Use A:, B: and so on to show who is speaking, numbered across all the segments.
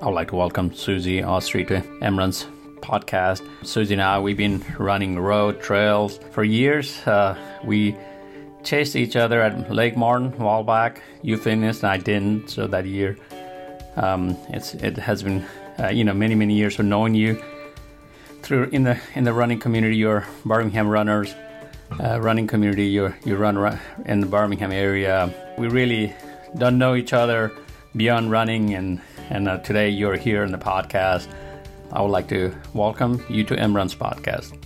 A: I would like to welcome Susie Ostry to Emran's podcast. Susie and I, we've been running road trails for years. Uh, we chased each other at Lake Martin a while back. You finished, and I didn't. So that year, um, it's it has been uh, you know many many years of knowing you through in the in the running community. You're Birmingham runners. Uh, running community, you you run in the Birmingham area. We really don't know each other beyond running, and and uh, today you're here in the podcast. I would like to welcome you to Emran's podcast.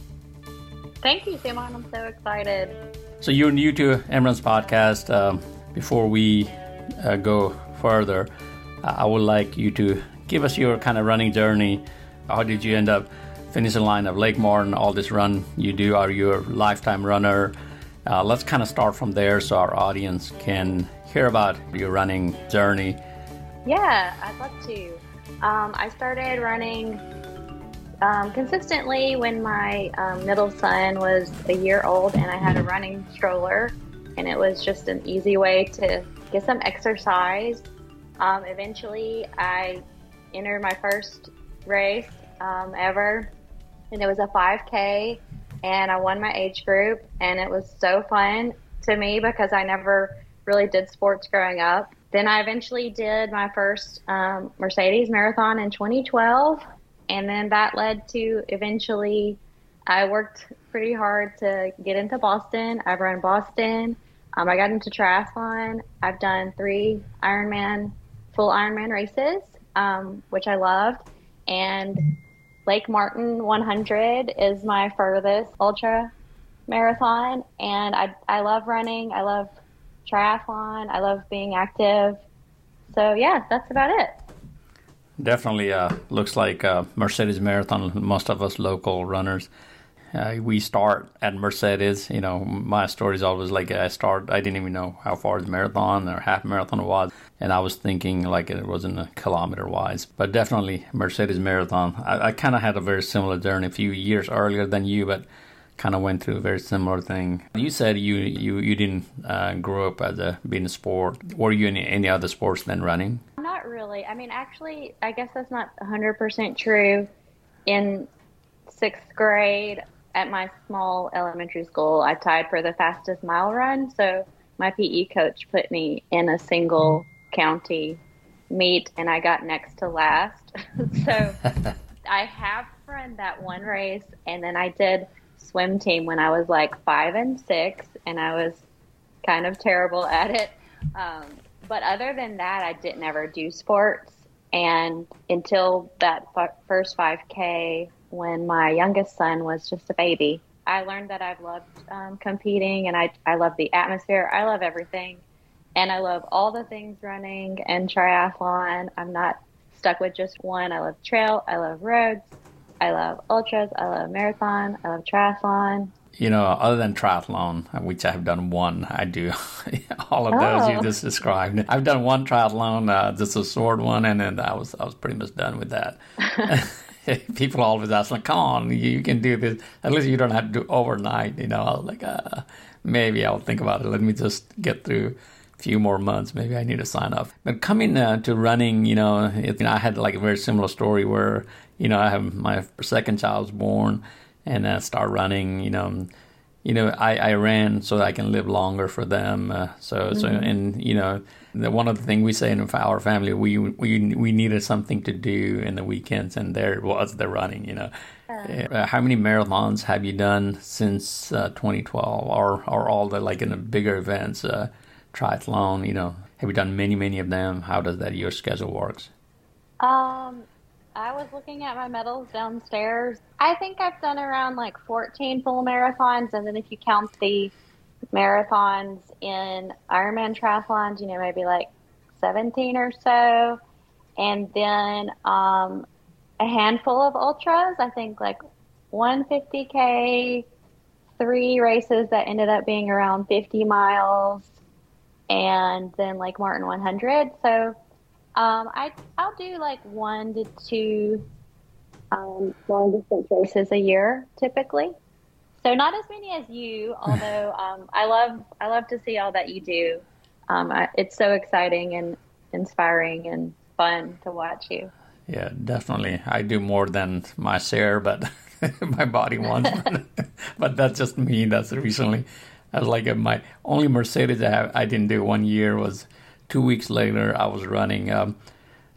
B: Thank you, Simon. I'm so excited.
A: So you're new to Emran's podcast. Um, before we uh, go further, I would like you to give us your kind of running journey. How did you end up finishing line of Lake Martin? All this run you do? Are you a lifetime runner? Uh, let's kind of start from there so our audience can hear about your running journey.
B: Yeah, I'd love to. Um, I started running um, consistently when my um, middle son was a year old and I had a running stroller, and it was just an easy way to get some exercise. Um, eventually, I entered my first race um, ever, and it was a 5K, and I won my age group, and it was so fun to me because I never really did sports growing up. Then I eventually did my first um, Mercedes marathon in 2012 and then that led to eventually I worked pretty hard to get into Boston. I've run Boston. Um, I got into triathlon. I've done three Ironman, full Ironman races, um, which I loved. And Lake Martin 100 is my furthest ultra marathon. And I, I love running. I love triathlon. I love being active. So, yeah, that's about it.
A: Definitely uh, looks like uh, Mercedes Marathon. Most of us local runners, uh, we start at Mercedes. You know, my story is always like I start. I didn't even know how far the marathon or half marathon was, and I was thinking like it wasn't a kilometer wise. But definitely Mercedes Marathon. I, I kind of had a very similar journey a few years earlier than you, but kind of went through a very similar thing. You said you you you didn't uh, grow up as a being a sport. Were you in any other sports than running?
B: Not really. I mean, actually, I guess that's not 100% true. In sixth grade at my small elementary school, I tied for the fastest mile run. So my PE coach put me in a single county meet and I got next to last. so I have run that one race and then I did swim team when I was like five and six and I was kind of terrible at it. Um, but other than that, I didn't ever do sports. And until that first 5K, when my youngest son was just a baby, I learned that I've loved um, competing and I, I love the atmosphere. I love everything. And I love all the things running and triathlon. I'm not stuck with just one. I love trail. I love roads. I love ultras. I love marathon. I love triathlon
A: you know, other than triathlon, which I've done one, I do all of those you oh. just described. I've done one triathlon, uh, just a short one, and then I was I was pretty much done with that. People always ask, like, "Come on, you, you, can do this. At least you don't have to do overnight." You know, I was like, uh, maybe I'll think about it. Let me just get through a few more months. Maybe I need to sign up. But coming uh, to running, you know, it, you know, I had like a very similar story where you know I have my second child was born and I start running. You know, you know, I, I ran so that I can live longer for them. Uh, so mm-hmm. so and you know, the, one of the things we say in our family, we we we needed something to do in the weekends, and there was the running. You know. Uh, how many marathons have you done since uh, 2012, or or all the like in the bigger events, uh, triathlon? You know, have you done many many of them? How does that your schedule works?
B: Um, I was looking at my medals downstairs. I think I've done around like 14 full marathons, and then if you count the marathons in Ironman triathlons, you know, maybe like 17 or so. And then um, a handful of ultras, I think like 150K, three races that ended up being around 50 miles, and then Lake Martin 100. So um, I I'll do like one to two um, long distance races a year typically. So not as many as you, although um, I love I love to see all that you do. Um, I, it's so exciting and inspiring and fun to watch you.
A: Yeah, definitely. I do more than my share, but my body wants. but that's just me. That's recently. I was like my only Mercedes I, have, I didn't do one year was two weeks later. I was running um,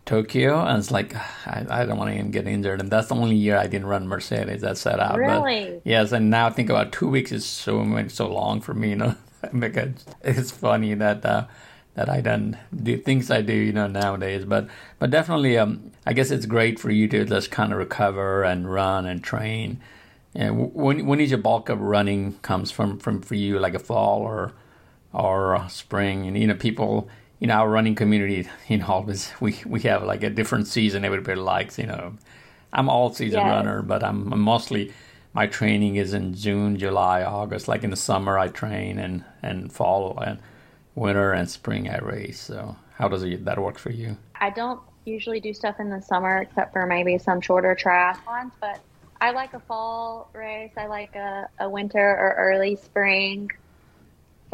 A: Tokyo, and it's like I, I don't want to even get injured, and that's the only year I didn't run Mercedes. That set out.
B: Really?
A: But yes, and now I think about two weeks is so much so long for me. You know, because it's funny that. Uh, that I done do things I do, you know, nowadays. But but definitely, um, I guess it's great for you to just kind of recover and run and train. And when when is your bulk of running comes from from for you, like a fall or or spring, and you know, people in our running community, in know, we we have like a different season everybody likes. You know, I'm all season yes. runner, but I'm, I'm, mostly my training is in June, July, August. Like in the summer, I train, and and fall and winter and spring I race. So how does it, that work for you?
B: I don't usually do stuff in the summer except for maybe some shorter triathlons, but I like a fall race. I like a, a winter or early spring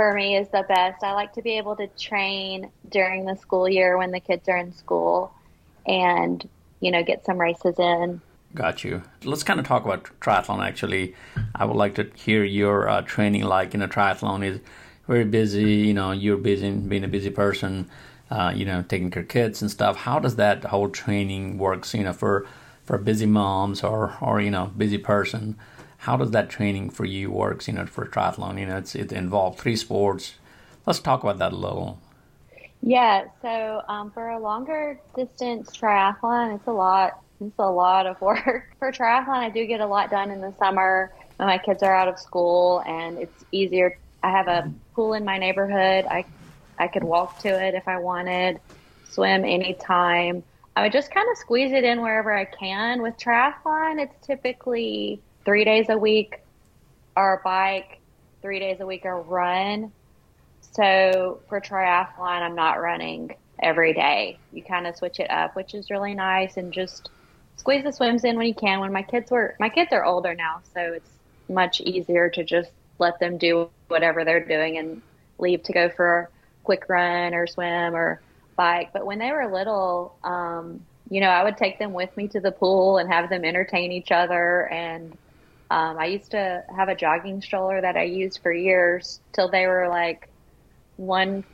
B: for me is the best. I like to be able to train during the school year when the kids are in school and, you know, get some races in.
A: Got you. Let's kind of talk about triathlon actually. I would like to hear your uh, training like in a triathlon is very busy, you know, you're busy being a busy person, uh, you know, taking care of kids and stuff. How does that whole training works, you know, for for busy moms or or you know, busy person? How does that training for you works? You know, for triathlon, you know, it's it involved three sports. Let's talk about that a little.
B: Yeah, so um, for a longer distance triathlon, it's a lot. It's a lot of work for triathlon. I do get a lot done in the summer when my kids are out of school, and it's easier. I have a pool in my neighborhood. I I could walk to it if I wanted, swim anytime. I would just kind of squeeze it in wherever I can. With triathlon, it's typically three days a week or bike, three days a week or run. So for triathlon, I'm not running every day. You kind of switch it up, which is really nice, and just squeeze the swims in when you can. When my kids were, my kids are older now, so it's much easier to just let them do whatever they're doing and leave to go for a quick run or swim or bike. But when they were little, um, you know, I would take them with me to the pool and have them entertain each other and um, I used to have a jogging stroller that I used for years till they were like one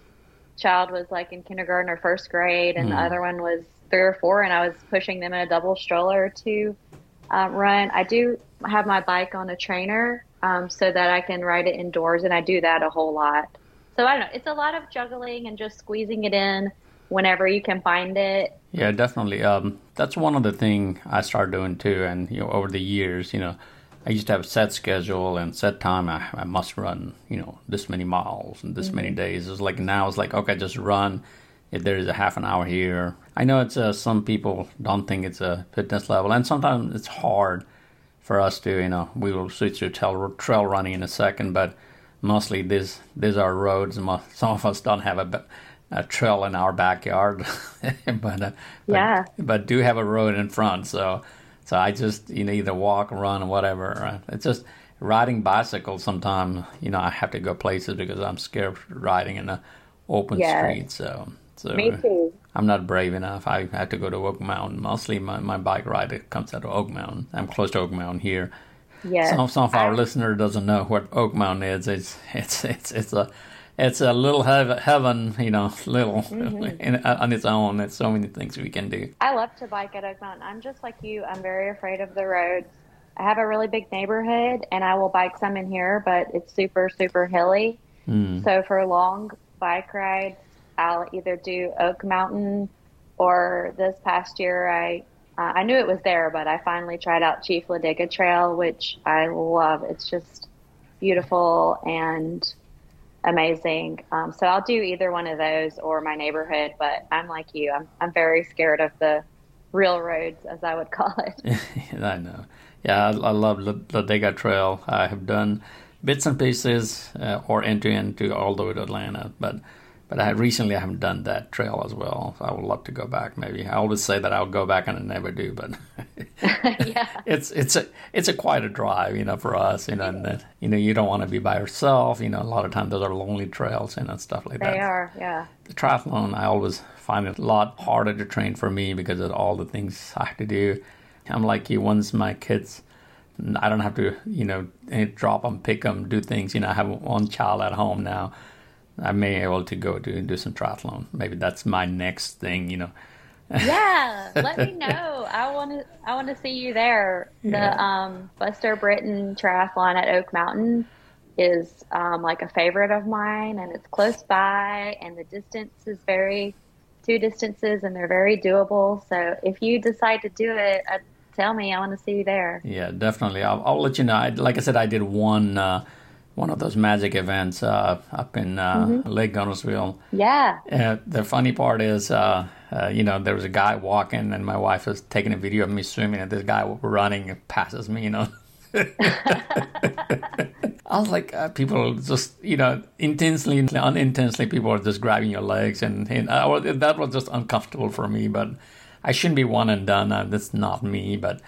B: child was like in kindergarten or first grade, and mm. the hmm. other one was three or four, and I was pushing them in a double stroller to um, run. I do have my bike on a trainer um, so that I can ride it indoors, and I do that a whole lot. So I don't know. It's a lot of juggling and just squeezing it in whenever you can find it.
A: Yeah, definitely. Um, that's one of the things I started doing too, and you know, over the years, you know I used to have a set schedule and set time. I, I must run, you know, this many miles and this mm-hmm. many days. It's like now it's like okay, just run. If there is a half an hour here, I know it's uh, some people don't think it's a fitness level, and sometimes it's hard for us to, you know, we will switch to trail, trail running in a second, but mostly these these are roads. Some of us don't have a, a trail in our backyard, but, uh,
B: yeah,
A: but, but do have a road in front, so so I just you know either walk, or run, or whatever. It's just riding bicycle. Sometimes you know I have to go places because I'm scared of riding in the open yes. street. So so
B: me too.
A: I'm not brave enough. I have to go to Oak Mountain. Mostly my, my bike ride comes out of Oak Mountain. I'm close to Oak Mountain here.
B: Yeah.
A: Some, some of our I, listeners doesn't know what Oak Mountain is. It's it's it's it's a it's a little heaven, you know, little mm-hmm. in, uh, on its own. There's so many things we can do.
B: I love to bike at Oak Mountain. I'm just like you. I'm very afraid of the roads. I have a really big neighborhood, and I will bike some in here, but it's super, super hilly. Mm. So for long bike rides, I'll either do Oak Mountain, or this past year I uh, I knew it was there, but I finally tried out Chief Ladiga Trail, which I love. It's just beautiful and amazing. Um, so I'll do either one of those or my neighborhood, but I'm like you. I'm, I'm very scared of the real roads, as I would call it.
A: I know. Yeah, I, I love the Ladiga Trail. I have done bits and pieces uh, or entry into all the way to Atlanta, but but I recently I haven't done that trail as well. So I would love to go back. Maybe I always say that I'll go back and I never do, but
B: yeah.
A: It's it's a it's a quite a drive, you know, for us, you know, and then, you know, you don't want to be by yourself, you know, a lot of times those are lonely trails, you know, and stuff like
B: they
A: that.
B: They are, yeah.
A: The triathlon, I always find it a lot harder to train for me because of all the things I have to do. I'm like you. Once my kids, I don't have to, you know, eh, drop them, pick them, do things. You know, I have one child at home now. I may be able to go to do some triathlon. Maybe that's my next thing. You know,
B: yeah, let me know. I want to. I want to see you there. Yeah. The um, Buster Britton Triathlon at Oak Mountain is um, like a favorite of mine, and it's close by, and the distance is very two distances, and they're very doable. So if you decide to do it, uh, tell me. I want to see you there.
A: Yeah, definitely. I'll, I'll let you know. I, like I said, I did one. Uh, one of those magic events uh, up in uh, mm-hmm. Lake Guntersville.
B: Yeah.
A: Uh, the funny part is, uh, uh, you know, there was a guy walking, and my wife was taking a video of me swimming, and this guy running passes me, you know. I was like, uh, people just, you know, intensely, unintentionally, people are just grabbing your legs, and, and that was just uncomfortable for me. But I shouldn't be one and done. that's not me. But,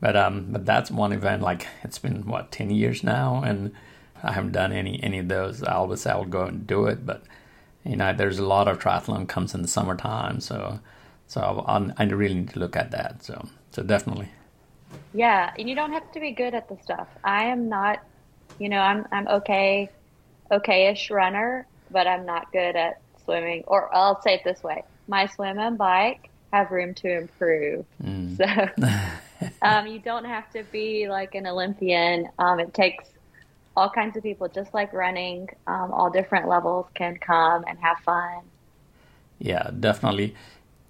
A: but, um, but that's one event. Like it's been what ten years now, and I haven't done any any of those. I always say I'll go and do it, but you know, there's a lot of triathlon comes in the summertime, so so i I really need to look at that. So so definitely.
B: Yeah, and you don't have to be good at the stuff. I am not, you know, I'm I'm okay, okayish runner, but I'm not good at swimming. Or I'll say it this way: my swim and bike have room to improve. Mm. So um, you don't have to be like an Olympian. Um, it takes all kinds of people, just like running, um, all different levels can come and have fun.
A: Yeah, definitely.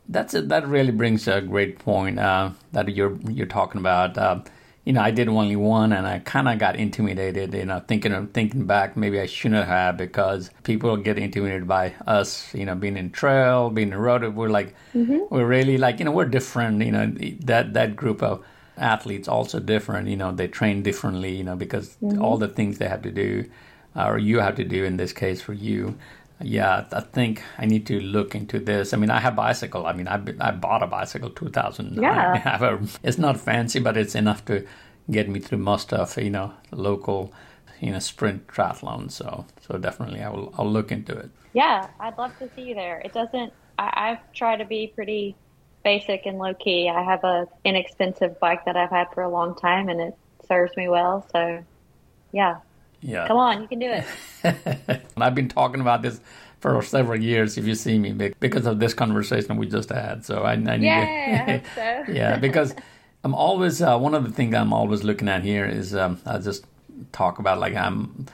A: That's it. That really brings a great point uh, that you're you're talking about. Uh, you know, I did only one, and I kind of got intimidated. You know, thinking of thinking back, maybe I shouldn't have because people get intimidated by us. You know, being in trail, being in road. We're like, mm-hmm. we're really like, you know, we're different. You know, that that group of athletes also different. You know, they train differently. You know, because mm-hmm. all the things they have to do, or you have to do in this case for you. Yeah, I think I need to look into this. I mean, I have bicycle. I mean, I, I bought a bicycle 2009.
B: Yeah.
A: I have a, it's not fancy, but it's enough to get me through most of you know local you know sprint triathlon. So so definitely I will I'll look into it.
B: Yeah, I'd love to see you there. It doesn't. I, I've tried to be pretty basic and low key. I have a inexpensive bike that I've had for a long time, and it serves me well. So, yeah.
A: Yeah.
B: Come on, you can do it.
A: I've been talking about this for several years. If you see me, because of this conversation we just had, so I, I need
B: yeah, to. so.
A: yeah, because I'm always uh, one of the things I'm always looking at here is um, I just talk about like I'm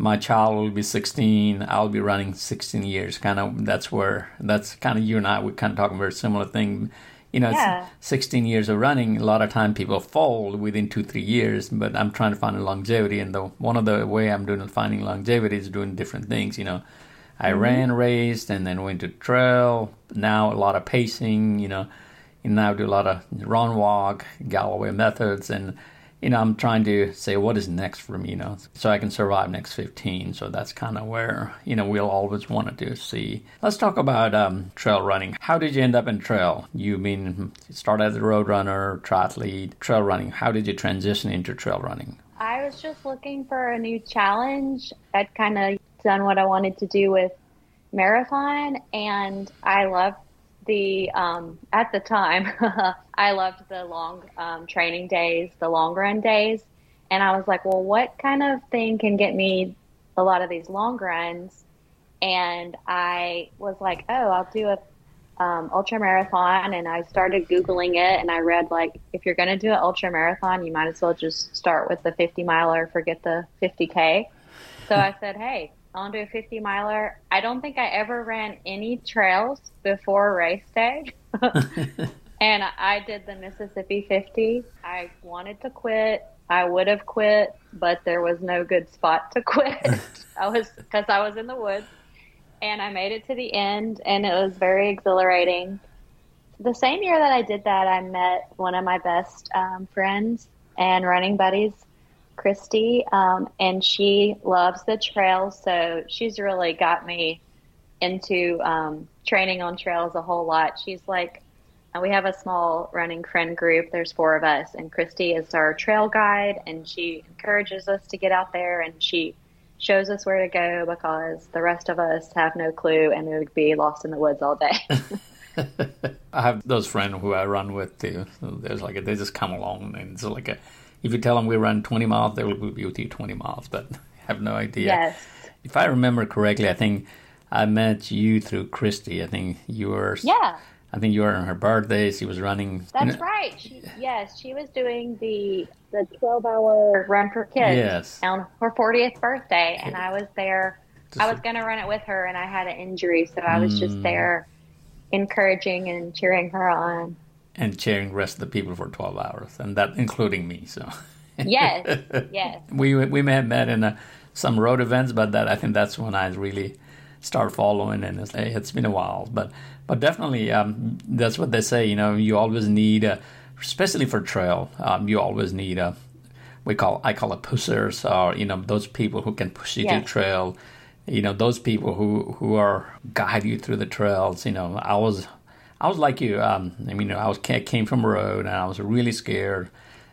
A: my child will be 16 i'll be running 16 years kind of that's where that's kind of you and i we kind of talking very similar thing you know
B: yeah.
A: 16 years of running a lot of time people fall within two three years but i'm trying to find a longevity and the one of the way i'm doing finding longevity is doing different things you know i mm-hmm. ran raced and then went to trail now a lot of pacing you know and now I do a lot of run walk galloway methods and you know, I'm trying to say what is next for me, you know, so I can survive next 15. So that's kind of where, you know, we'll always want to see. Let's talk about um, trail running. How did you end up in trail? You mean start as a road runner, triathlete, trail running. How did you transition into trail running?
B: I was just looking for a new challenge. I'd kind of done what I wanted to do with marathon and I loved the um, at the time I loved the long um, training days, the long run days, and I was like, well, what kind of thing can get me a lot of these long runs? And I was like, oh, I'll do a um, ultra marathon, and I started googling it, and I read like, if you're going to do an ultra marathon, you might as well just start with the 50 miler, forget the 50k. So I said, hey, I'll do a 50 miler. I don't think I ever ran any trails before race day. and I did the Mississippi 50. I wanted to quit. I would have quit, but there was no good spot to quit. I was because I was in the woods and I made it to the end and it was very exhilarating. The same year that I did that, I met one of my best um, friends and running buddies Christy, um, and she loves the trails. So she's really got me into um, training on trails a whole lot. She's like And we have a small running friend group. There's four of us, and Christy is our trail guide, and she encourages us to get out there, and she shows us where to go because the rest of us have no clue, and we would be lost in the woods all day.
A: I have those friends who I run with too. There's like a, they just come along, and it's like a, if you tell them we run 20 miles, they will be with you 20 miles, but I have no idea.
B: Yes.
A: If I remember correctly, I think I met you through Christy. I think you were.
B: Yeah.
A: I think you were on her birthday. She was running.
B: That's right. She, yes, she was doing the the twelve hour run for kids
A: yes.
B: on her fortieth birthday, and I was there. Just I was going to run it with her, and I had an injury, so I was mm. just there, encouraging and cheering her on,
A: and cheering the rest of the people for twelve hours, and that including me. So.
B: yes, yes.
A: We we may have met in a, some road events, but that I think that's when I really start following, and it's, it's been a while, but but definitely, um, that's what they say. You know, you always need, a, especially for trail, um, you always need a. We call I call it pushers, or you know, those people who can push you to trail. You know, those people who who are guide you through the trails. You know, I was I was like you. Um, I mean, I was came from a road, and I was really scared.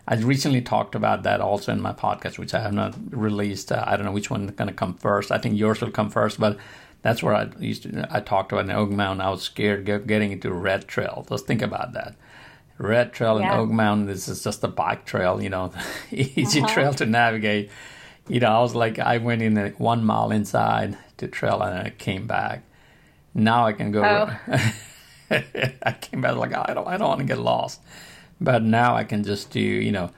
A: I recently talked about that also in my podcast, which I have not released. Uh, I don't know which one is going to come first. I think yours will come first, but that's where I used to. I talked about in Oak Mountain. I was scared getting into Red Trail. Just think about that. Red Trail yeah. in Oak Mountain. This is just a bike trail. You know, easy uh-huh. trail to navigate. You know, I was like, I went in one mile inside to trail and I came back. Now I can go. Oh. I came back like I don't. I don't want to get lost. But now I can just do. You know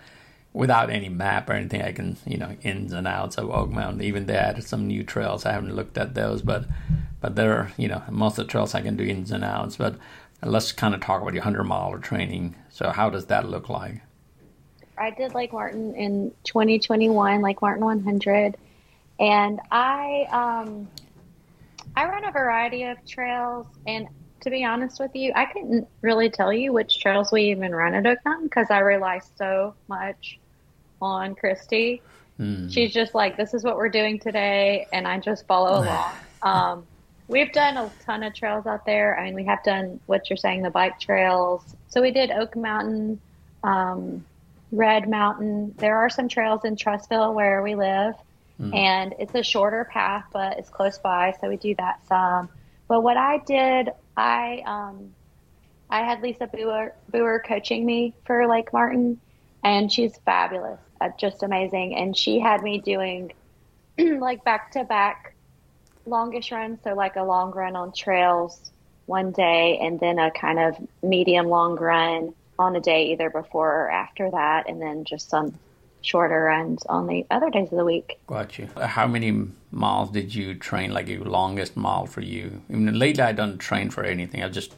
A: without any map or anything, I can you know ins and outs of Oak Mountain. Even they added some new trails. I haven't looked at those, but but there are you know most of the trails I can do ins and outs. But let's kind of talk about your hundred mile training. So how does that look like?
B: I did Lake Martin in 2021, Lake Martin 100, and I um I run a variety of trails and. To be honest with you, I couldn't really tell you which trails we even run at Oak Mountain because I rely so much on Christy. Mm. She's just like, this is what we're doing today, and I just follow along. Um, we've done a ton of trails out there. I mean, we have done what you're saying, the bike trails. So we did Oak Mountain, um, Red Mountain. There are some trails in Trussville where we live, mm. and it's a shorter path, but it's close by, so we do that some. But what I did, I um, I had Lisa Boer coaching me for Lake Martin, and she's fabulous, uh, just amazing. And she had me doing like back to back longish runs, so like a long run on trails one day, and then a kind of medium long run on a day either before or after that, and then just some shorter runs on the other days of the week.
A: Got you. How many miles did you train? Like your longest mile for you? I mean, lately I don't train for anything. I just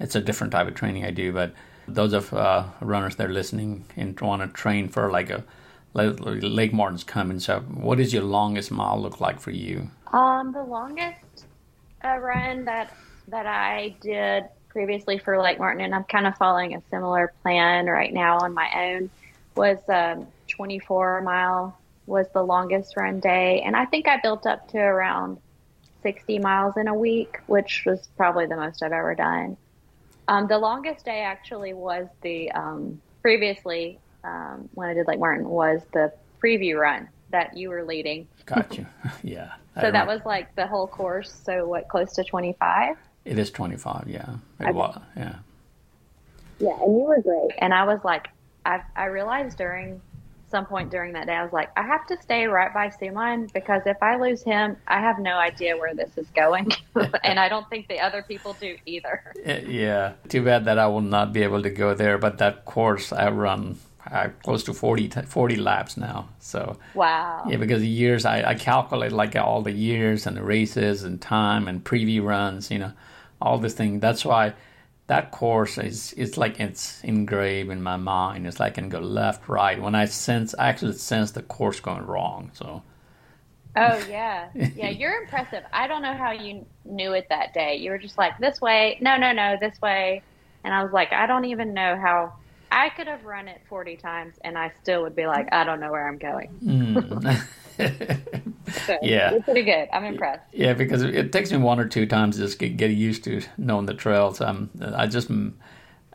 A: it's a different type of training I do, but those of uh, runners that are listening and want to train for like a Lake Martin's coming. So, what does your longest mile look like for you?
B: Um, the longest uh, run that that I did previously for Lake Martin, and I'm kind of following a similar plan right now on my own, was um, 24 mile was the longest run day, and I think I built up to around 60 miles in a week, which was probably the most I've ever done. Um, the longest day actually was the um, previously um, when I did Lake Martin was the preview run that you were leading.
A: Gotcha. yeah.
B: so that was like the whole course. So what, close to twenty five?
A: It is twenty five. Yeah. It okay. was. Yeah.
B: Yeah, and you were great. And I was like, I I realized during some point during that day, I was like, I have to stay right by Suman because if I lose him, I have no idea where this is going. and I don't think the other people do either.
A: Yeah. Too bad that I will not be able to go there. But that course I run uh, close to 40, 40 laps now. So
B: wow.
A: Yeah, because the years I, I calculate like all the years and the races and time and preview runs, you know, all this thing. That's why that course is it's like it's engraved in my mind. It's like I can go left, right. When I sense, I actually sense the course going wrong. So.
B: Oh yeah, yeah. You're impressive. I don't know how you knew it that day. You were just like this way. No, no, no, this way. And I was like, I don't even know how. I could have run it 40 times, and I still would be like, I don't know where I'm going.
A: mm.
B: So yeah, pretty good. I'm impressed.
A: Yeah, because it takes me one or two times to just get, get used to knowing the trails. I'm, I just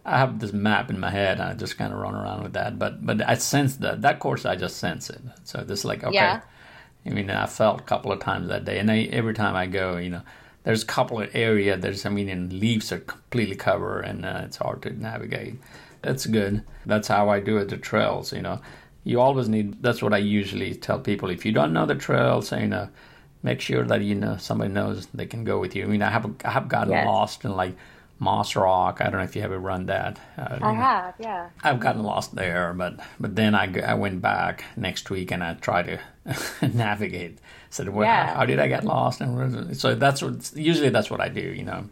A: I have this map in my head, and I just kind of run around with that. But but I sense that that course, I just sense it. So this like okay. Yeah. I mean, I felt a couple of times that day, and I, every time I go, you know, there's a couple of area. There's I mean, and leaves are completely covered, and uh, it's hard to navigate. That's good. That's how I do it. The trails, you know, you always need. That's what I usually tell people. If you don't know the trails, you know, make sure that you know somebody knows they can go with you. I mean, I have I have gotten yes. lost in like Moss Rock. I don't know if you ever run that.
B: Uh, I have, yeah.
A: I've gotten lost there, but but then I, I went back next week and I tried to navigate. Said, well, yeah. how, how, did I get lost? And so that's what usually that's what I do. You know,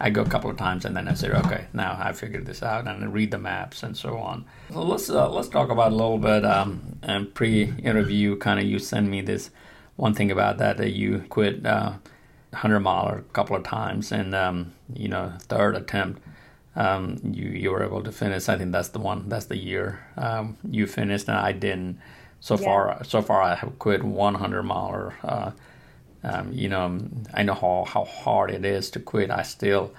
A: I go a couple of times and then I say, okay, now I figured this out, and I read the maps and so on. So let's uh, let's talk about a little bit um, pre-interview. Kind of, you send me this one thing about that that you quit. Uh, hundred miler a couple of times, and um, you know, third attempt, um, you you were able to finish. I think that's the one. That's the year um, you finished, and I didn't. So yeah. far, so far, I have quit one hundred miler. Uh, um, you know, I know how how hard it is to quit. I still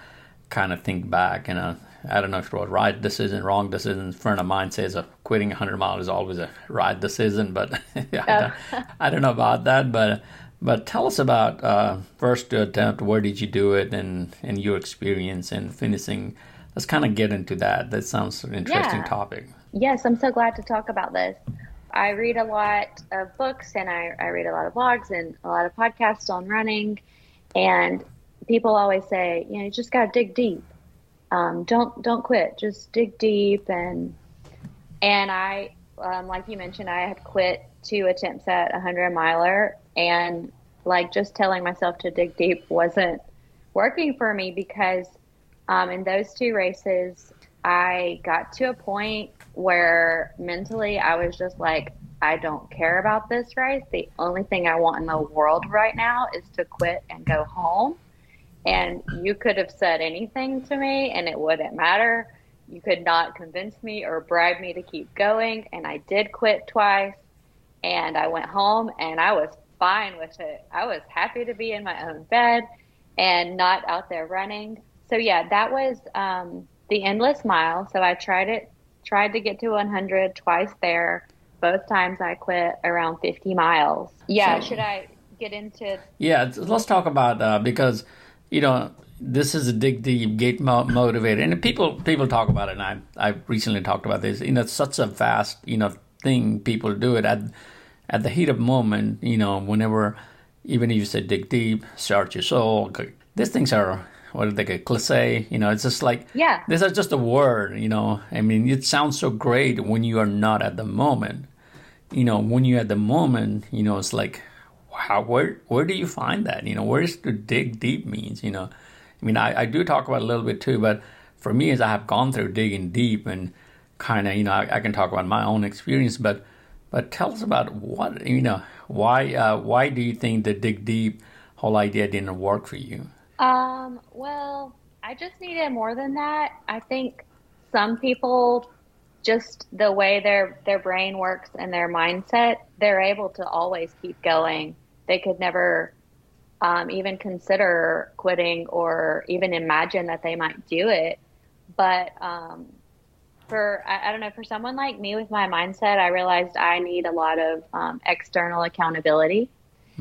A: kind of think back, and uh, I don't know if it was right decision, wrong decision. A friend of mine says uh, quitting 100 miles is always a right decision, but I, don't, I, don't, know about that. But but tell us about uh, first attempt. Where did you do it, and and your experience in finishing? Let's kind of get into that. That sounds an interesting yeah. topic.
B: Yes, I'm so glad to talk about this. I read a lot of books and I, I read a lot of blogs and a lot of podcasts on running. And people always say, you know, you just got to dig deep. Um, don't don't quit. Just dig deep and and I, um, like you mentioned, I had quit two attempts at a hundred miler and like just telling myself to dig deep wasn't working for me because um, in those two races i got to a point where mentally i was just like i don't care about this race the only thing i want in the world right now is to quit and go home and you could have said anything to me and it wouldn't matter you could not convince me or bribe me to keep going and i did quit twice and i went home and i was fine with it. I was happy to be in my own bed and not out there running. So yeah, that was um, the endless mile. So I tried it, tried to get to 100 twice there. Both times I quit around 50 miles. Yeah, so, should I get into?
A: Yeah, let's talk about uh, because you know this is a dig deep, get motivated, and people people talk about it. And I I recently talked about this. You know, it's such a vast you know thing people do it at at the heat of moment, you know, whenever, even if you say dig deep, search your soul, these things are what are they call cliche? You know, it's just like
B: yeah,
A: this is just a word. You know, I mean, it sounds so great when you are not at the moment. You know, when you're at the moment, you know, it's like, wow, where where do you find that? You know, where is to dig deep means? You know, I mean, I, I do talk about a little bit too, but for me, as I have gone through digging deep and kind of, you know, I, I can talk about my own experience, but but tell us about what you know. Why uh, why do you think the dig deep whole idea didn't work for you?
B: Um, well, I just needed more than that. I think some people just the way their their brain works and their mindset, they're able to always keep going. They could never um, even consider quitting or even imagine that they might do it. But um, for I, I, don't know for someone like me with my mindset i realized i need a lot of um, external accountability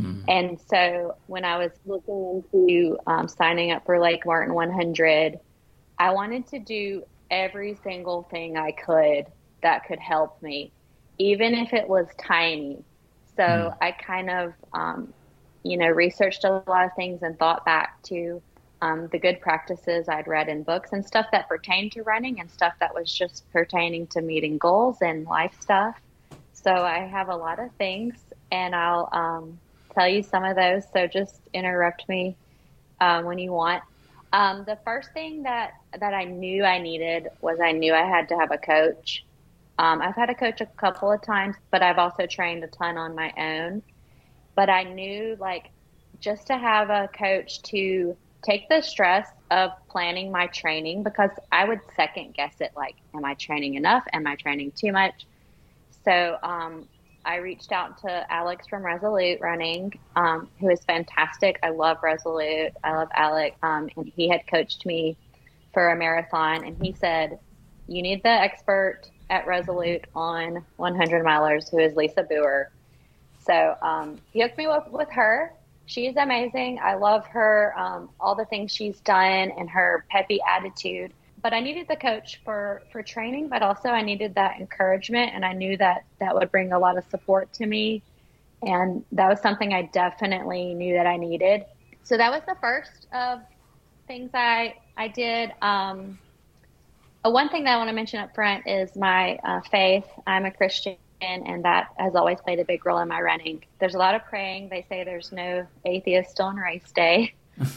B: mm-hmm. and so when i was looking into um, signing up for lake martin 100 i wanted to do every single thing i could that could help me even if it was tiny so mm-hmm. i kind of um, you know researched a lot of things and thought back to um, the good practices I'd read in books and stuff that pertained to running and stuff that was just pertaining to meeting goals and life stuff. So I have a lot of things, and I'll um, tell you some of those. So just interrupt me um, when you want. Um, the first thing that that I knew I needed was I knew I had to have a coach. Um, I've had a coach a couple of times, but I've also trained a ton on my own. But I knew like just to have a coach to take the stress of planning my training because I would second guess it like, am I training enough? Am I training too much? So, um, I reached out to Alex from Resolute Running, um, who is fantastic. I love Resolute. I love Alex. Um, and he had coached me for a marathon, and he said, You need the expert at Resolute on 100 milers, who is Lisa Boer. So um, he hooked me up with her. She's amazing. I love her, um, all the things she's done, and her peppy attitude but I needed the coach for for training, but also I needed that encouragement, and I knew that that would bring a lot of support to me, and that was something I definitely knew that I needed. So that was the first of things I I did. Um, one thing that I want to mention up front is my uh, faith. I'm a Christian, and that has always played a big role in my running. There's a lot of praying. They say there's no atheist on race day.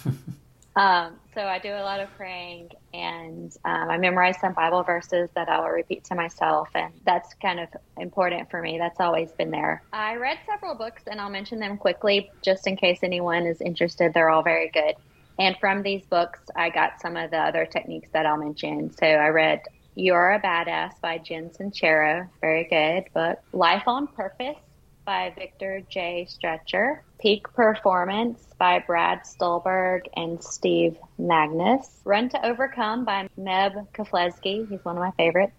B: Um, so I do a lot of praying and um, I memorize some Bible verses that I will repeat to myself. And that's kind of important for me. That's always been there. I read several books and I'll mention them quickly just in case anyone is interested. They're all very good. And from these books, I got some of the other techniques that I'll mention. So I read You're a Badass by Jen Sincero. Very good book. Life on Purpose by Victor J. Strecher, Peak Performance by Brad Stulberg and Steve Magness, Run to Overcome by Meb Keflezighi, he's one of my favorites,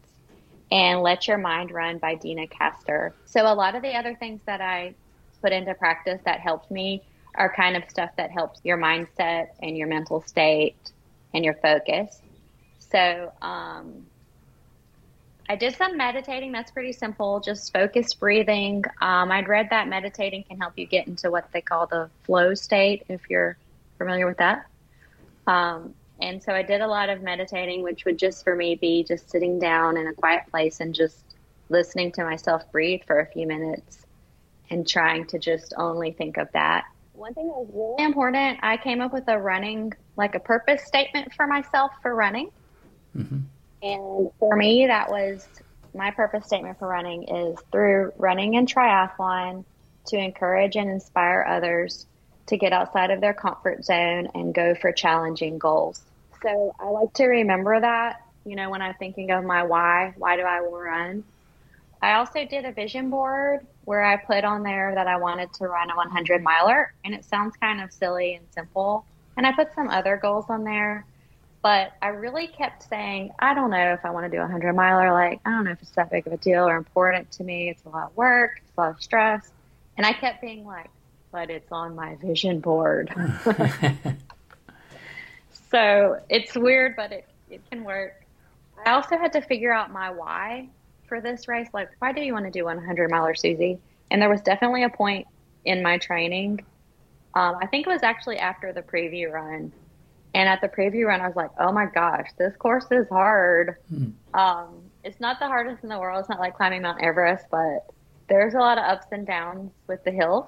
B: and Let Your Mind Run by Deena Kastor. So a lot of the other things that I put into practice that helped me are kind of stuff that helps your mindset and your mental state and your focus. So, um, I did some meditating. That's pretty simple, just focused breathing. Um, I'd read that meditating can help you get into what they call the flow state, if you're familiar with that. Um, and so I did a lot of meditating, which would just for me be just sitting down in a quiet place and just listening to myself breathe for a few minutes and trying to just only think of that. One thing that was really important, I came up with a running, like a purpose statement for myself for running. Mm-hmm. And for me, that was my purpose statement for running is through running and triathlon to encourage and inspire others to get outside of their comfort zone and go for challenging goals. So I like to remember that, you know, when I'm thinking of my why, why do I run? I also did a vision board where I put on there that I wanted to run a 100 miler, and it sounds kind of silly and simple. And I put some other goals on there but I really kept saying, I don't know if I want to do a 100 miler. Like, I don't know if it's that big of a deal or important to me. It's a lot of work, it's a lot of stress. And I kept being like, but it's on my vision board. so it's weird, but it, it can work. I also had to figure out my why for this race. Like, why do you want to do 100 miler, Susie? And there was definitely a point in my training. Um, I think it was actually after the preview run and at the preview run, I was like, oh my gosh, this course is hard. Hmm. Um, it's not the hardest in the world. It's not like climbing Mount Everest, but there's a lot of ups and downs with the hills.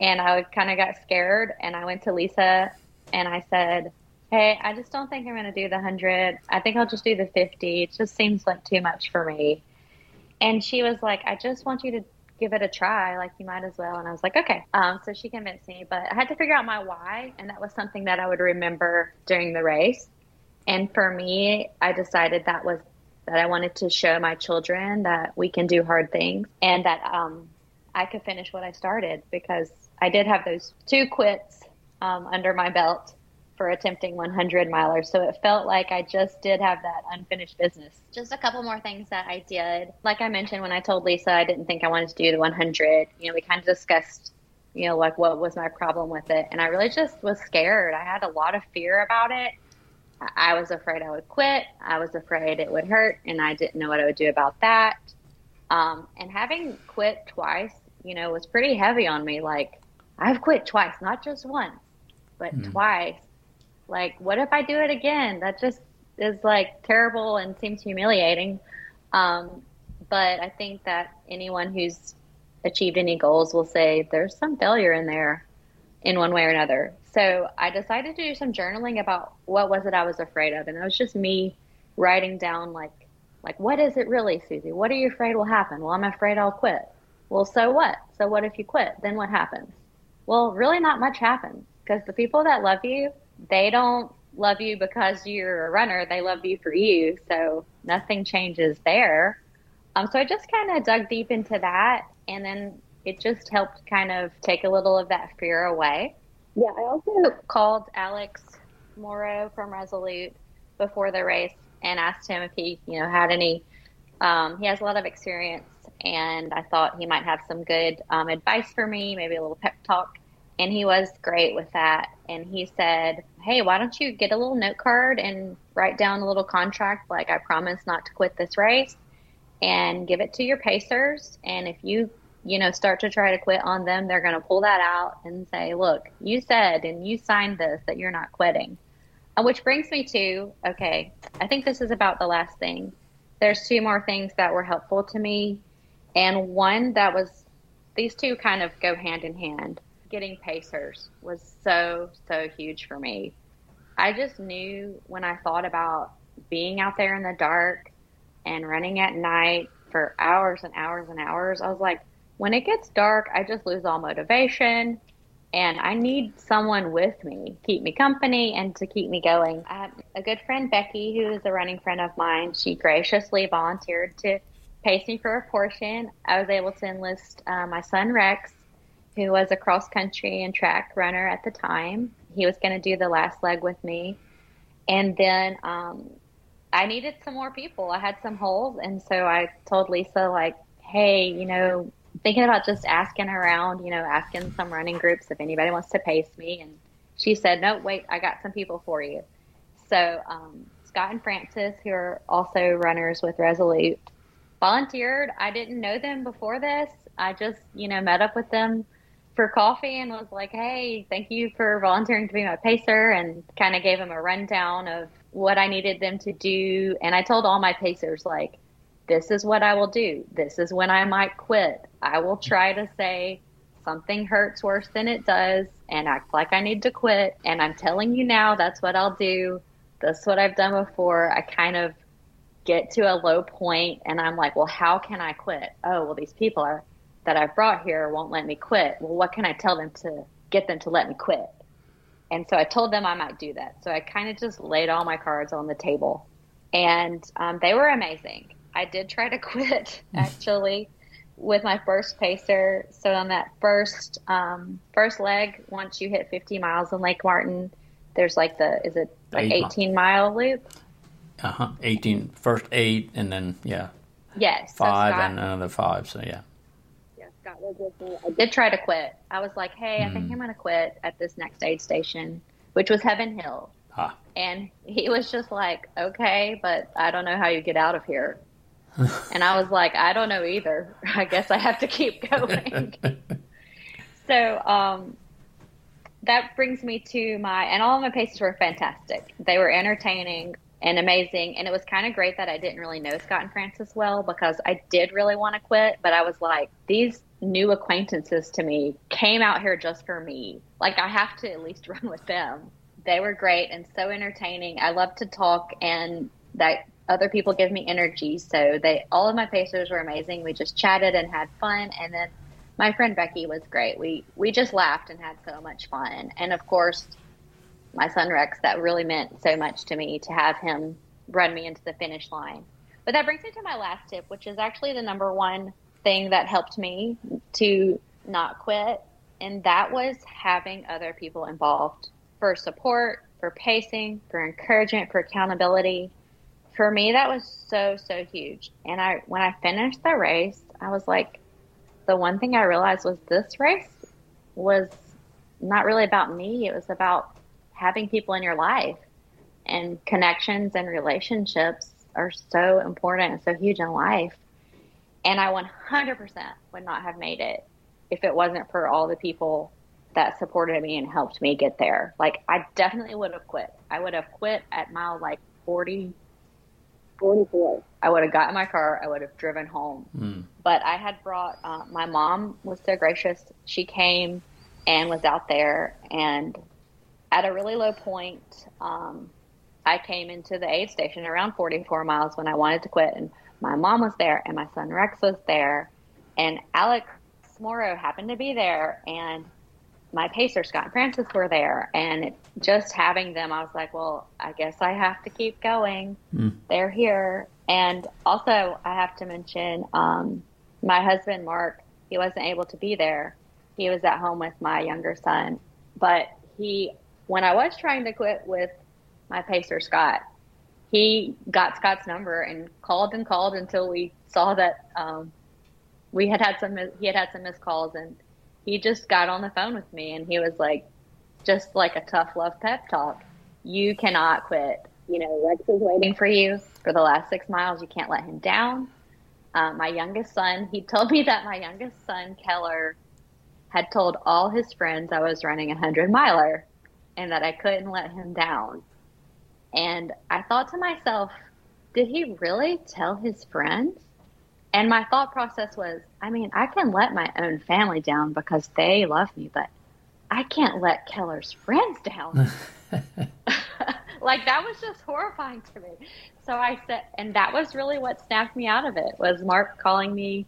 B: And I kind of got scared. And I went to Lisa and I said, hey, I just don't think I'm going to do the 100. I think I'll just do the 50. It just seems like too much for me. And she was like, I just want you to give it a try. Like you might as well. And I was like, okay. Um, so she convinced me, but I had to figure out my why, and that was something that I would remember during the race. And for me, I decided that was that I wanted to show my children that we can do hard things and that um, I could finish what I started because I did have those two quits um, under my belt for attempting 100 milers. So it felt like I just did have that unfinished business. Just a couple more things that I did. Like I mentioned, when I told Lisa I didn't think I wanted to do the 100, you know, we kind of discussed, you know, like what was my problem with it. And I really just was scared. I had a lot of fear about it. I was afraid I would quit. I was afraid it would hurt, and I didn't know what I would do about that. Um, and having quit twice, you know, was pretty heavy on me. Like, I've quit twice, not just once, but mm. twice like, what if I do it again? That just is like terrible and seems humiliating. Um, but I think that anyone who's achieved any goals will say there's some failure in there in one way or another. So I decided to do some journaling about what was it I was afraid of. And it was just me writing down like like what is it really, Susie? What are you afraid will happen? Well, I'm afraid I'll quit. Well, so what? So what if you quit? Then what happens? Well, really not much happens because the people that love you they don't love you because you're a runner. They love you for you. So nothing changes there. Um, so I just kind of dug deep into that and then it just helped kind of take a little of that fear away. Yeah, I also called Alex Morrow from Resolute before the race and asked him if he, you know, had any. Um, he has a lot of experience, and I thought he might have some good um, advice for me, maybe a little pep talk. And he was great with that. And he said, Hey, why don't you get a little note card and write down a little contract, like I promise not to quit this race, and give it to your pacers. And if you you know, start to try to quit on them, they're going to pull that out and say, look, you said and you signed this that you're not quitting. Uh, which brings me to, okay, I think this is about the last thing. There's two more things that were helpful to me. And one that was, these two kind of go hand in hand. Getting pacers was so, so huge for me. I just knew when I thought about being out there in the dark and running at night for hours and hours and hours, I was like, when it gets dark, I just lose all motivation and I need someone with me, keep me company and to keep me going. I have a good friend, Becky, who is a running friend of mine. She graciously volunteered to pace me for a portion. I was able to enlist uh, my son, Rex, who was a cross country and track runner at the time. He was going to do the last leg with me. And then um, I needed some more people. I had some holes. And so I told Lisa, like, hey, you know, thinking about just asking around, you know, asking some running groups if anybody wants to pace me. And she said, no, wait, I got some people for you. So um, Scott and Francis, who are also runners with Resolute, volunteered. I didn't know them before this. I just, you know, met up with them for coffee and was like, hey, thank you for volunteering to be my pacer and kind of gave them a rundown of what I needed them to do. And I told all my pacers, like, this is what I will do. This is when I might quit. I will try to say something hurts worse than it does and act like I need to quit. And I'm telling you now, that's what I'll do. That's what I've done before. I kind of get to a low point and I'm like, well, how can I quit? Oh, well, these people are, that I've brought here won't let me quit. Well, what can I tell them to get them to let me quit? And so I told them I might do that. So I kind of just laid all my cards on the table. And um, they were amazing. I did try to quit actually with my first pacer. So on that first um, first leg, once you hit 50 miles in Lake Martin, there's like the is it like eight 18 mile loop?
A: Uh huh. 18 first eight and then yeah.
B: Yes.
A: Five so and another five. So yeah.
B: Yeah, Scott was with me. I did try to quit. I was like, hey, I think. I'm going to quit at this next aid station, which was Heaven Hill.
A: Huh.
B: And he was just like, okay, but I don't know how you get out of here and I was like, I don't know either. I guess I have to keep going. so um, that brings me to my, and all of my paces were fantastic. They were entertaining and amazing. And it was kind of great that I didn't really know Scott and Francis well because I did really want to quit, but I was like, these new acquaintances to me came out here just for me. Like, I have to at least run with them. They were great and so entertaining. I love to talk, and that other people give me energy. So they all of my pacers were amazing. We just chatted and had fun and then my friend Becky was great. We we just laughed and had so much fun. And of course, my son Rex, that really meant so much to me to have him run me into the finish line. But that brings me to my last tip, which is actually the number one thing that helped me to not quit, and that was having other people involved for support, for pacing, for encouragement, for accountability. For me that was so so huge. And i when i finished the race i was like the one thing i realized was this race was not really about me. It was about having people in your life. And connections and relationships are so important and so huge in life and i 100% would not have made it if it wasn't for all the people that supported me and helped me get there like i definitely would have quit i would have quit at mile like 40 44. I would have gotten my car. I would have driven home. Mm. But I had brought, uh, my mom was so gracious. She came and was out there. And at a really low point, um, I came into the aid station around 44 miles when I wanted to quit. And my mom was there, and my son Rex was there, and Alex Morrow happened to be there. And my pacer Scott and Francis were there, and just having them, I was like, well, I guess I have to keep going. Mm. They're here, and also I have to mention um, my husband Mark he wasn't able to be there. He was at home with my younger son. But he, when I was trying to quit with my pacer, Scott, he got Scott's number and called and called until we saw that um, we had had some, he had had some missed calls and he just got on the phone with me and he was like, just like a tough love pep talk. You cannot quit. You know, Rex is waiting for you for the last six miles. You can't let him down. Um, my youngest son, he told me that my youngest son, Keller, had told all his friends I was running a 100 miler and that I couldn't let him down. And I thought to myself, did he really tell his friends? And my thought process was, I mean, I can let my own family down because they love me, but I can't let Keller's friends down. like that was just horrifying to me. So I said, and that was really what snapped me out of it was Mark calling me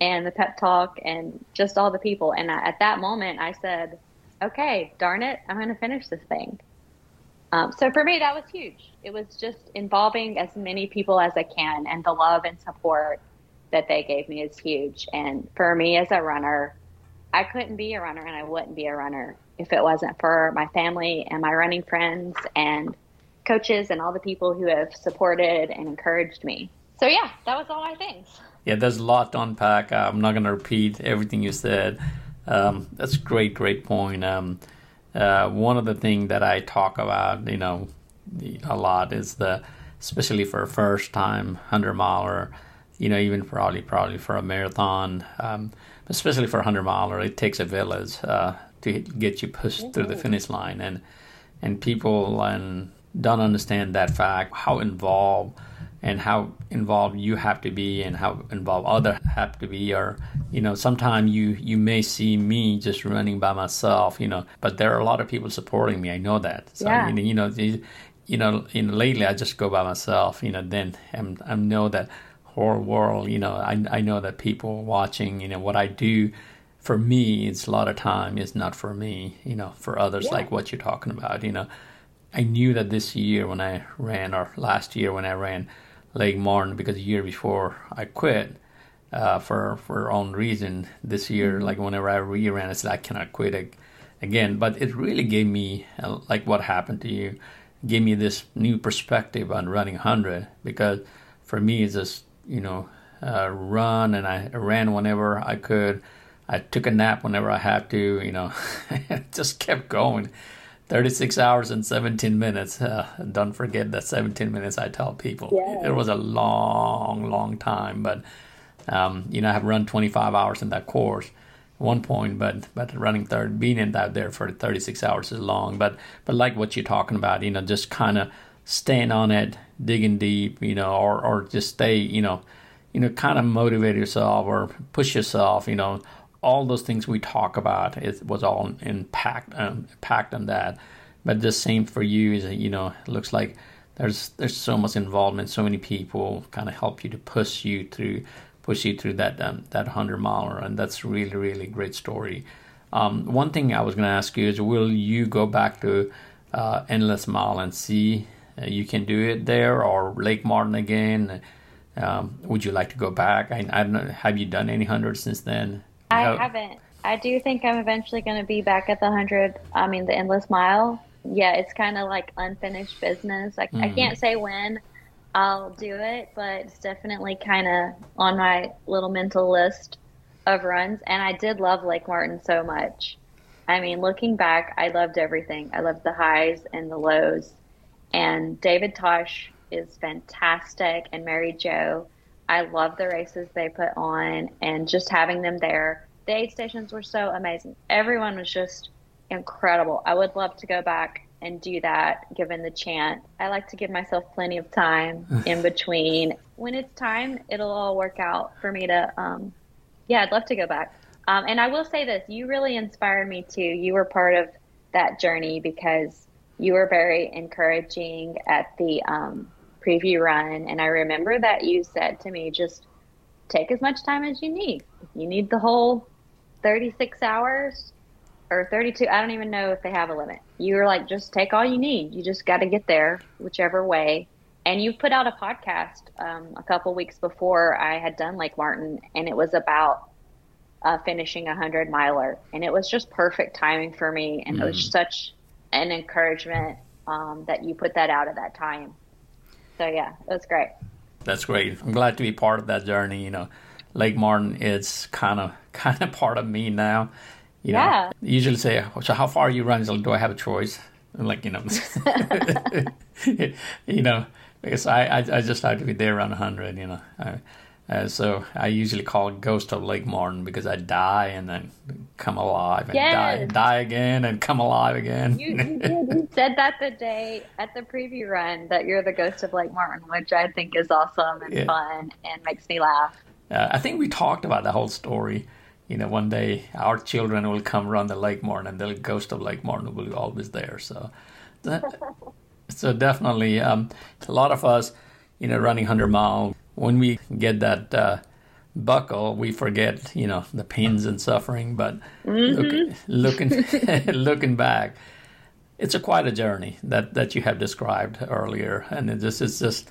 B: and the pep talk and just all the people. And I, at that moment, I said, okay, darn it, I'm going to finish this thing. Um, so for me, that was huge. It was just involving as many people as I can, and the love and support that they gave me is huge. And for me as a runner, I couldn't be a runner and I wouldn't be a runner if it wasn't for my family and my running friends and coaches and all the people who have supported and encouraged me. So, yeah, that was all my things.
A: Yeah, there's a lot to unpack. I'm not going to repeat everything you said. Um, that's a great, great point. Um, uh, one of the things that I talk about, you know, a lot is the, especially for a first time 100 miler, you know, even probably, probably for a marathon, um, especially for a 100 miler, it takes a village uh, to get you pushed mm-hmm. through the finish line. And, and people and don't understand that fact, how involved and how involved you have to be and how involved others have to be or you know sometimes you you may see me just running by myself you know but there are a lot of people supporting me i know that so yeah. you know you, you know you know lately i just go by myself you know then i'm i know that whole world you know i i know that people watching you know what i do for me it's a lot of time it's not for me you know for others yeah. like what you're talking about you know I knew that this year when I ran, or last year when I ran Lake Martin, because the year before I quit uh, for for own reason. This year, mm-hmm. like whenever I re-ran, I said I cannot quit again. But it really gave me, uh, like what happened to you, gave me this new perspective on running 100. Because for me, it's just you know uh, run, and I ran whenever I could. I took a nap whenever I had to. You know, just kept going 36 hours and 17 minutes. Uh, don't forget that 17 minutes I tell people. Yeah. It was a long, long time, but um, you know, I have run 25 hours in that course at one point, but but running third, being in that there for 36 hours is long. But but like what you're talking about, you know, just kind of staying on it, digging deep, you know, or or just stay, you know, you know, kind of motivate yourself or push yourself, you know, all those things we talk about it was all impact um, impact on that. But the same for you is that you know it looks like there's there's so much involvement so many people kind of help you to push you through push you through that um, that 100 miler and that's really really great story. Um, one thing i was going to ask you is will you go back to uh, endless mile and see uh, you can do it there or lake martin again? Um, would you like to go back? I, I don't know have you done any hundreds since then
B: I haven't. I do think I'm eventually going to be back at the 100, I mean, the endless mile. Yeah, it's kind of like unfinished business. I, mm. I can't say when I'll do it, but it's definitely kind of on my little mental list of runs. And I did love Lake Martin so much. I mean, looking back, I loved everything. I loved the highs and the lows. And David Tosh is fantastic, and Mary Jo. I love the races they put on and just having them there. The aid stations were so amazing. Everyone was just incredible. I would love to go back and do that given the chance. I like to give myself plenty of time in between. When it's time, it'll all work out for me to, um, yeah, I'd love to go back. Um, and I will say this you really inspired me too. You were part of that journey because you were very encouraging at the um, preview run. And I remember that you said to me, just take as much time as you need. If you need the whole 36 hours or 32, I don't even know if they have a limit. You were like, just take all you need. You just got to get there, whichever way. And you put out a podcast um, a couple weeks before I had done Lake Martin, and it was about uh, finishing a hundred miler, and it was just perfect timing for me, and mm. it was mm. such an encouragement um, that you put that out at that time. So yeah, it was great.
A: That's great. I'm glad to be part of that journey. You know, Lake Martin is kind of kind of part of me now. You know, yeah. usually say, so how far are you running? Like, do I have a choice? And like, you know, you know, because I, I, I just have to be there around 100, you know. I, uh, so I usually call it Ghost of Lake Martin because I die and then come alive and yes. die, die again and come alive again.
B: You, you, you, said that the day at the preview run that you're the Ghost of Lake Martin, which I think is awesome and yeah. fun and makes me laugh.
A: Uh, I think we talked about the whole story. You know, one day our children will come run the Lake Martin and the Ghost of Lake Martin will be always there. So, that, so definitely, um, a lot of us, you know, running 100 mile when we get that uh, buckle, we forget, you know, the pains and suffering. But mm-hmm. look, looking looking back, it's a quite a journey that that you have described earlier, and it just it's just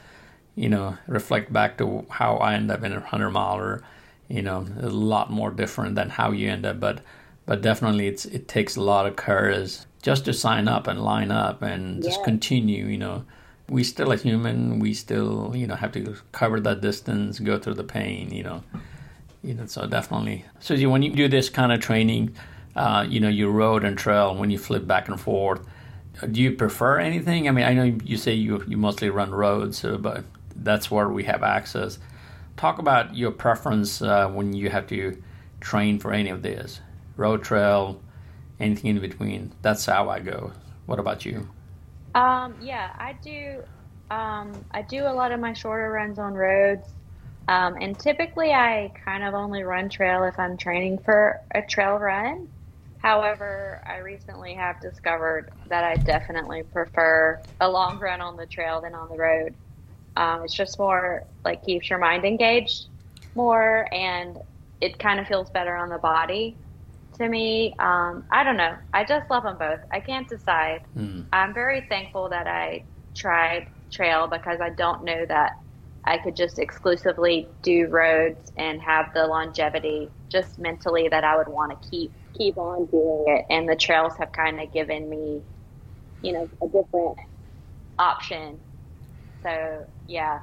A: you know reflect back to how I end up in a hundred miler. You know, a lot more different than how you end up, but but definitely it's it takes a lot of courage just to sign up and line up and just continue. You know we still a human. We still, you know, have to cover that distance, go through the pain, you know, you know. So definitely, so when you do this kind of training, uh, you know, you road and trail. When you flip back and forth, do you prefer anything? I mean, I know you say you you mostly run roads, so, but that's where we have access. Talk about your preference uh, when you have to train for any of this, road trail, anything in between. That's how I go. What about you?
B: Um, yeah, I do. Um, I do a lot of my shorter runs on roads, um, and typically I kind of only run trail if I'm training for a trail run. However, I recently have discovered that I definitely prefer a long run on the trail than on the road. Um, it's just more like keeps your mind engaged more, and it kind of feels better on the body to me. Um, I don't know. I just love them both. I can't decide. Mm. I'm very thankful that I tried trail because I don't know that I could just exclusively do roads and have the longevity just mentally that I would want to keep keep on doing it. And the trails have kind of given me, you know, a different option. So yeah,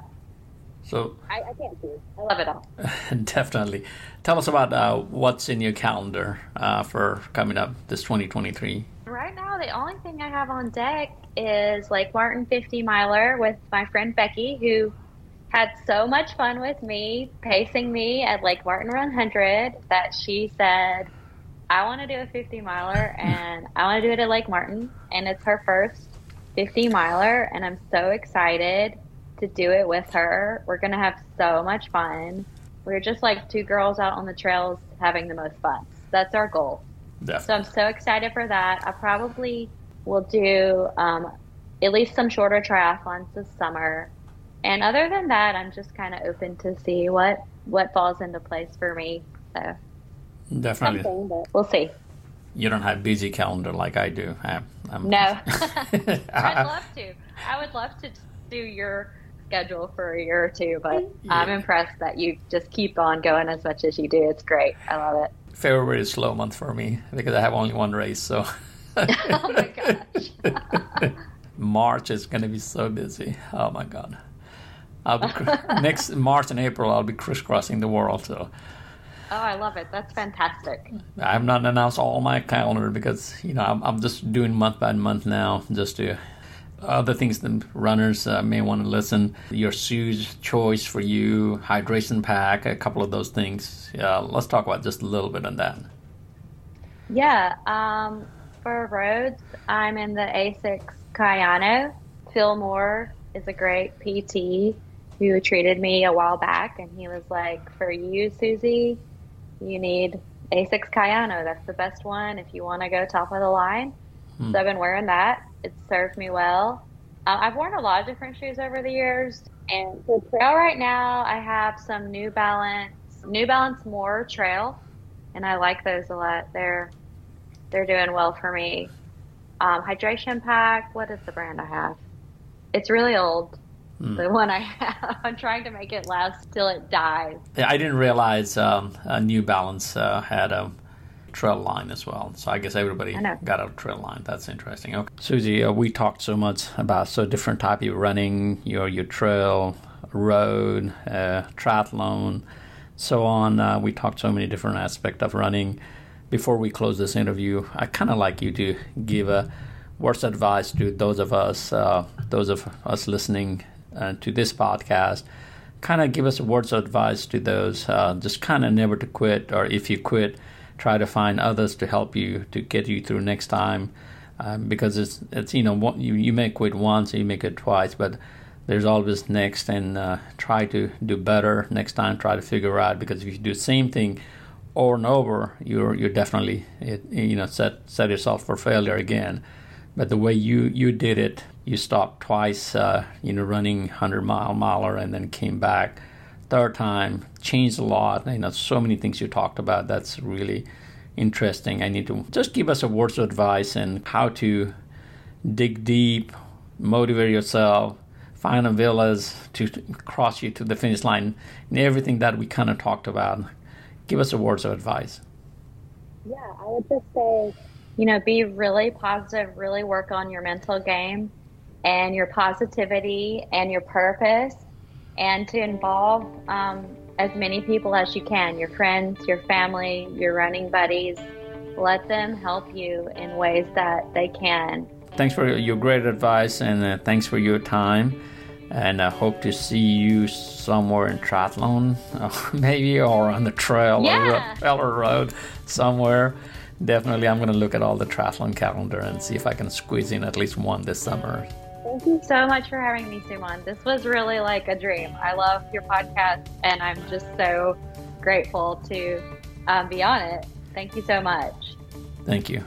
A: so
B: I, I can't choose. I love it all.
A: definitely. Tell us about uh, what's in your calendar uh, for coming up this 2023.
B: Right now, the only thing I have on deck is Lake Martin 50 miler with my friend Becky, who had so much fun with me, pacing me at Lake Martin 100 that she said, I want to do a 50 miler and I want to do it at Lake Martin. And it's her first 50 miler, and I'm so excited to do it with her. We're going to have so much fun. We're just like two girls out on the trails having the most fun. That's our goal. Definitely. So I'm so excited for that. I probably will do um, at least some shorter triathlons this summer. And other than that, I'm just kind of open to see what what falls into place for me. So
A: definitely,
B: we'll see.
A: You don't have busy calendar like I do. I,
B: no, I'd love to. I would love to do your schedule for a year or two, but yeah. I'm impressed that you just keep on going as much as you do. It's great. I love it.
A: February is slow month for me because I have only one race, so.
B: oh my gosh.
A: March is going to be so busy. Oh my god. I'll be next March and April. I'll be crisscrossing the world. So.
B: Oh, I love it. That's fantastic.
A: I have not announced all my calendar because you know I'm, I'm just doing month by month now, just to other things that runners uh, may want to listen. Your shoes choice for you, hydration pack, a couple of those things. Uh, let's talk about just a little bit on that.
B: Yeah, um, for roads, I'm in the Asics Kayano. Phil Moore is a great PT who treated me a while back, and he was like, "For you, Susie, you need Asics Kayano. That's the best one if you want to go top of the line." Hmm. So I've been wearing that it's served me well. Uh, I've worn a lot of different shoes over the years, and for trail right now, I have some New Balance, New Balance More Trail, and I like those a lot. They're they're doing well for me. Um, hydration pack. What is the brand I have? It's really old. mm. the one I have. I'm trying to make it last till it dies.
A: Yeah, I didn't realize um, New Balance uh, had a trail line as well. So I guess everybody got a trail line. That's interesting. Okay, Susie, uh, we talked so much about so different type of running, your your trail, road, uh, triathlon, so on. Uh, we talked so many different aspects of running. Before we close this interview, I kind of like you to give a words of advice to those of us, uh, those of us listening uh, to this podcast. Kind of give us words of advice to those. Uh, just kind of never to quit, or if you quit, try to find others to help you to get you through next time. Um, because it's it's you know you you may quit once, you may quit twice, but there's always next, and uh, try to do better next time. Try to figure out because if you do the same thing over and over, you're you're definitely it, you know set set yourself for failure again. But the way you you did it, you stopped twice, uh, you know, running hundred mile miler, and then came back third time changed a lot. You know, so many things you talked about. That's really interesting. I need to just give us a words of advice and how to dig deep, motivate yourself, find a villas to cross you to the finish line, and everything that we kind of talked about. Give us a words of advice.
B: Yeah, I would just say, you know, be really positive, really work on your mental game and your positivity and your purpose and to involve um, as many people as you can your friends, your family, your running buddies. Let them help you in ways that they can.
A: Thanks for your great advice and uh, thanks for your time. And I hope to see you somewhere in triathlon, uh, maybe, or on the trail
B: yeah.
A: or, or road somewhere. Definitely, I'm going to look at all the triathlon calendar and see if I can squeeze in at least one this summer.
B: Thank you so much for having me, Suman. This was really like a dream. I love your podcast, and I'm just so grateful to um, be on it. Thank you so much.
A: Thank you.